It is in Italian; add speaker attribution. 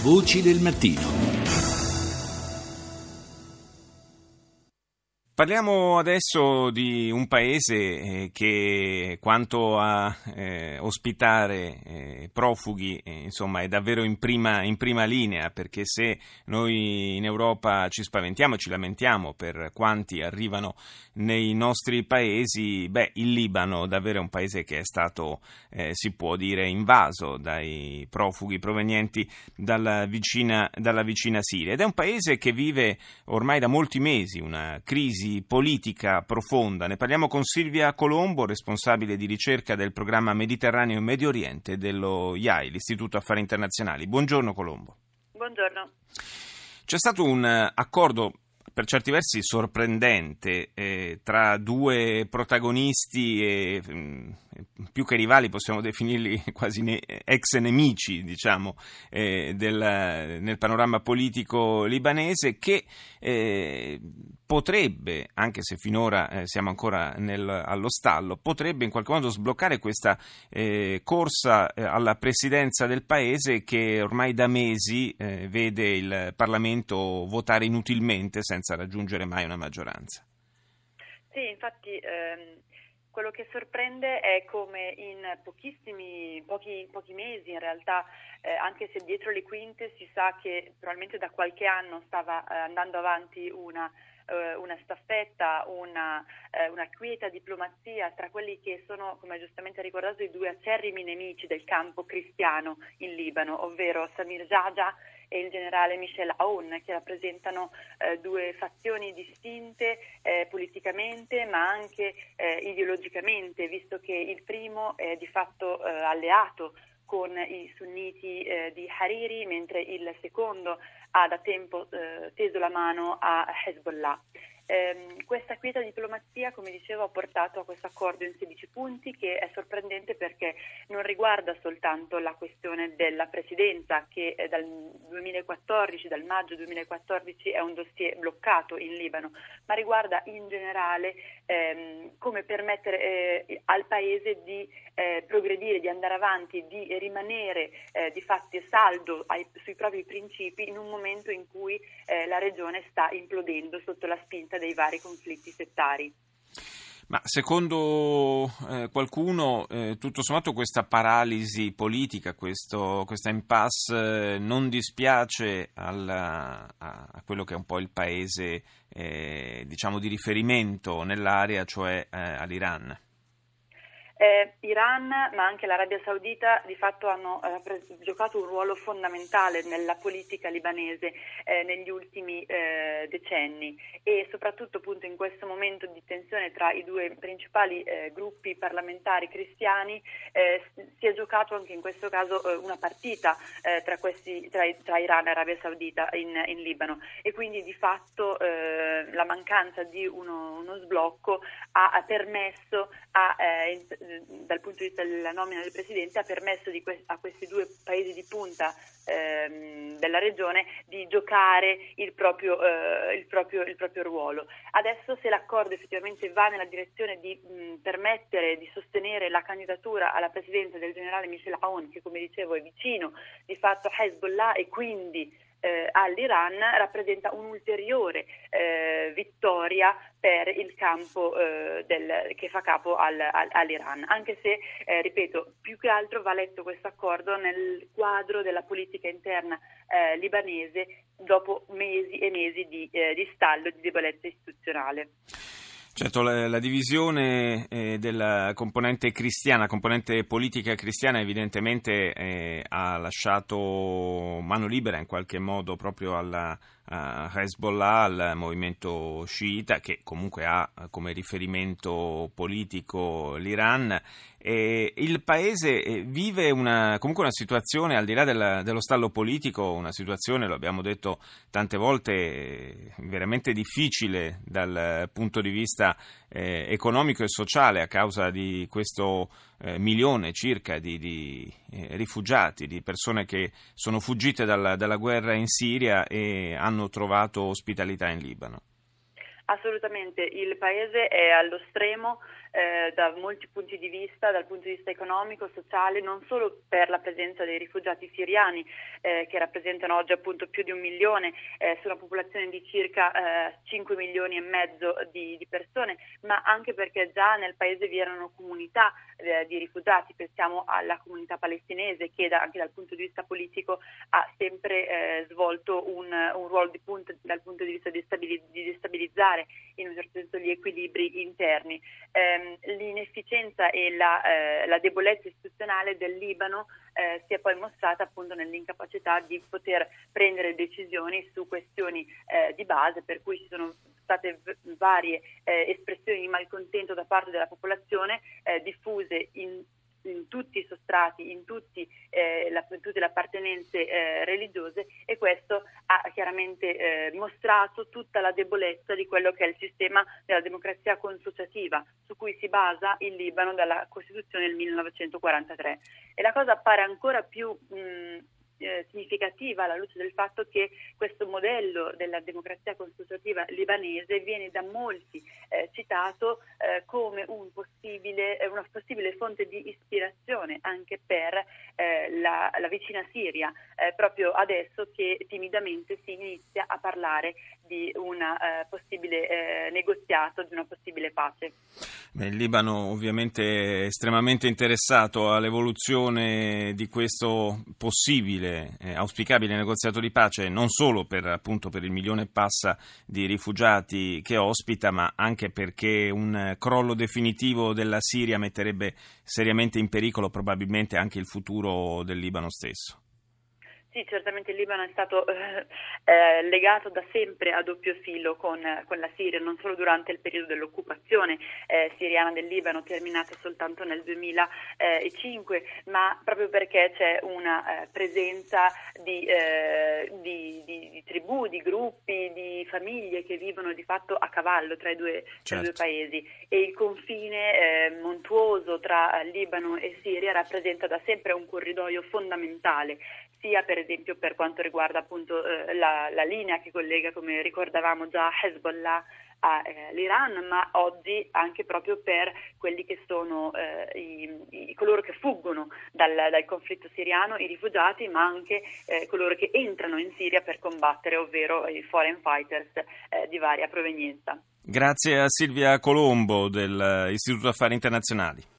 Speaker 1: Voci del mattino.
Speaker 2: Parliamo adesso di un paese eh, che quanto a eh, ospitare eh, profughi eh, insomma, è davvero in prima, in prima, linea perché se noi in Europa ci spaventiamo e ci lamentiamo per quanti arrivano nei nostri paesi, beh, il Libano davvero è un paese che è stato, eh, si può dire, invaso dai profughi provenienti dalla vicina, dalla vicina Siria. Ed è un paese che vive ormai da molti mesi una crisi crisi politica profonda. Ne parliamo con Silvia Colombo, responsabile di ricerca del programma Mediterraneo e Medio Oriente dello IAI, l'Istituto Affari Internazionali. Buongiorno Colombo.
Speaker 3: Buongiorno.
Speaker 2: C'è stato un accordo per certi versi sorprendente eh, tra due protagonisti e mh, mm, più che rivali possiamo definirli quasi ne- ex nemici diciamo eh, del, nel panorama politico libanese che eh, potrebbe, anche se finora eh, siamo ancora nel, allo stallo, potrebbe in qualche modo sbloccare questa eh, corsa eh, alla presidenza del paese che ormai da mesi vede il Parlamento votare inutilmente senza raggiungere mai una maggioranza.
Speaker 3: Sì, infatti ehm, quello che sorprende è come in pochissimi, pochi, pochi mesi in realtà, eh, anche se dietro le quinte si sa che probabilmente da qualche anno stava eh, andando avanti una eh, una staffetta, una, eh, una, quieta diplomazia tra quelli che sono, come giustamente ricordato, i due acerrimi nemici del campo cristiano in Libano, ovvero Samir Jaja e il generale Michel Aoun, che rappresentano eh, due fazioni distinte eh, politicamente ma anche eh, ideologicamente, visto che il primo è di fatto eh, alleato con i sunniti eh, di Hariri, mentre il secondo ha da tempo eh, teso la mano a Hezbollah. Eh, questa quieta diplomazia, come dicevo, ha portato a questo accordo in 16 punti che è sorprendente perché non riguarda soltanto la questione della presidenza che eh, dal 2014, dal maggio 2014 è un dossier bloccato in Libano, ma riguarda in generale ehm, come permettere eh, al Paese di eh, progredire, di andare avanti, di rimanere eh, di fatti saldo ai, sui propri principi in un momento in cui eh, la regione sta implodendo sotto la spinta dei vari conflitti settari.
Speaker 2: Ma secondo eh, qualcuno, eh, tutto sommato, questa paralisi politica, questo, questa impasse, eh, non dispiace alla, a, quello che è un po' il paese eh, diciamo di riferimento nell'area, cioè eh, all'Iran?
Speaker 3: Eh, Iran ma anche l'Arabia Saudita di fatto hanno eh, giocato un ruolo fondamentale nella politica libanese eh, negli ultimi eh, decenni. E soprattutto appunto in questo momento di tensione tra i due principali eh, gruppi parlamentari cristiani eh, si è giocato anche in questo caso una partita tra, questi, tra, tra, Iran e Arabia Saudita in, in, Libano. E quindi di fatto la mancanza di uno, uno sblocco ha, ha permesso a dal punto di vista della nomina del Presidente ha permesso que- a questi due paesi di punta ehm, della regione di giocare il proprio, eh, il, proprio, il proprio, ruolo. Adesso se l'accordo effettivamente va nella direzione di mh, permettere di sostenere la candidatura alla Presidenza del generale Michel Aoun, che come dicevo è vicino di fatto a Hezbollah e quindi eh, all'Iran rappresenta un'ulteriore eh, vittoria per il campo eh, del, che fa capo al, al, all'Iran, anche se, eh, ripeto, più che altro va letto questo accordo nel quadro della politica interna eh, libanese dopo mesi e mesi di, eh, di stallo e di debolezza istituzionale.
Speaker 2: Certo, la, la divisione eh, della componente cristiana, componente politica cristiana evidentemente eh, ha lasciato mano libera in qualche modo proprio alla, a Hezbollah, al movimento sciita che comunque ha come riferimento politico l'Iran. E il paese eh, vive una, comunque una situazione al di là del, dello stallo politico, una situazione, lo abbiamo detto tante volte, veramente difficile dal punto di vista eh, economico e sociale a causa di questo eh, milione circa di, di eh, rifugiati, di persone che sono fuggite dalla, dalla guerra in Siria e hanno trovato ospitalità in Libano.
Speaker 3: Assolutamente, il Paese è allo stremo eh, da molti punti di vista, dal punto di vista economico, sociale, non solo per la presenza dei rifugiati siriani eh, che rappresentano oggi appunto più di un milione eh, su una popolazione di circa 5 eh, milioni e mezzo di, di, persone, ma anche perché già nel Paese vi erano comunità eh, di rifugiati, pensiamo alla comunità palestinese che da, anche dal punto di vista politico ha sempre eh, svolto un, un, ruolo di punta dal punto di vista di, stabiliz- di destabilizzare in un certo senso gli equilibri interni. Eh, ehm, l'inefficienza e la, eh, la, debolezza istituzionale del Libano eh, si è poi mostrata appunto nell'incapacità di poter prendere decisioni su questioni eh, di base, per cui ci sono state v- varie eh, espressioni di malcontento da parte della popolazione eh, diffuse in in tutti i sostrati, in, tutti, eh, la, in tutte le appartenenze eh, religiose e questo ha chiaramente eh, mostrato tutta la debolezza di quello che è il sistema della democrazia consociativa su cui si basa il Libano dalla Costituzione del 1943. E la cosa appare ancora più mh, eh, significativa alla luce del fatto che questo modello della democrazia consultativa libanese viene da molti eh, citato eh, come un possibile, una possibile fonte di ispirazione anche per eh, la, la, vicina Siria, eh, proprio adesso che timidamente si inizia a parlare di un eh, possibile negoziato, di una possibile pace.
Speaker 2: Il Libano ovviamente è estremamente interessato all'evoluzione di questo possibile, eh, auspicabile negoziato di pace, non solo per, appunto, per il milione e passa di rifugiati che ospita, ma anche perché un crollo definitivo della Siria metterebbe seriamente in pericolo probabilmente anche il futuro del Libano stesso.
Speaker 3: Sì, certamente il Libano è stato eh, eh, legato da sempre a doppio filo con, con, la Siria, non solo durante il periodo dell'occupazione eh, siriana del Libano, terminata soltanto nel 2005, ma proprio perché c'è una eh, presenza di, eh, di, di, di, tribù, di gruppi, di famiglie che vivono di fatto a cavallo tra i due, certo. tra i due paesi e il confine montuoso tra Libano e Siria rappresenta da sempre un corridoio fondamentale sia per esempio per quanto riguarda appunto eh, la, la, linea che collega, come ricordavamo già, Hezbollah all'Iran, eh, ma oggi anche proprio per quelli che sono eh, i, i, coloro che fuggono dal, dal, conflitto siriano, i rifugiati, ma anche eh, coloro che entrano in Siria per combattere, ovvero i foreign fighters eh, di varia provenienza.
Speaker 2: Grazie a Silvia Colombo dell'Istituto Affari Internazionali.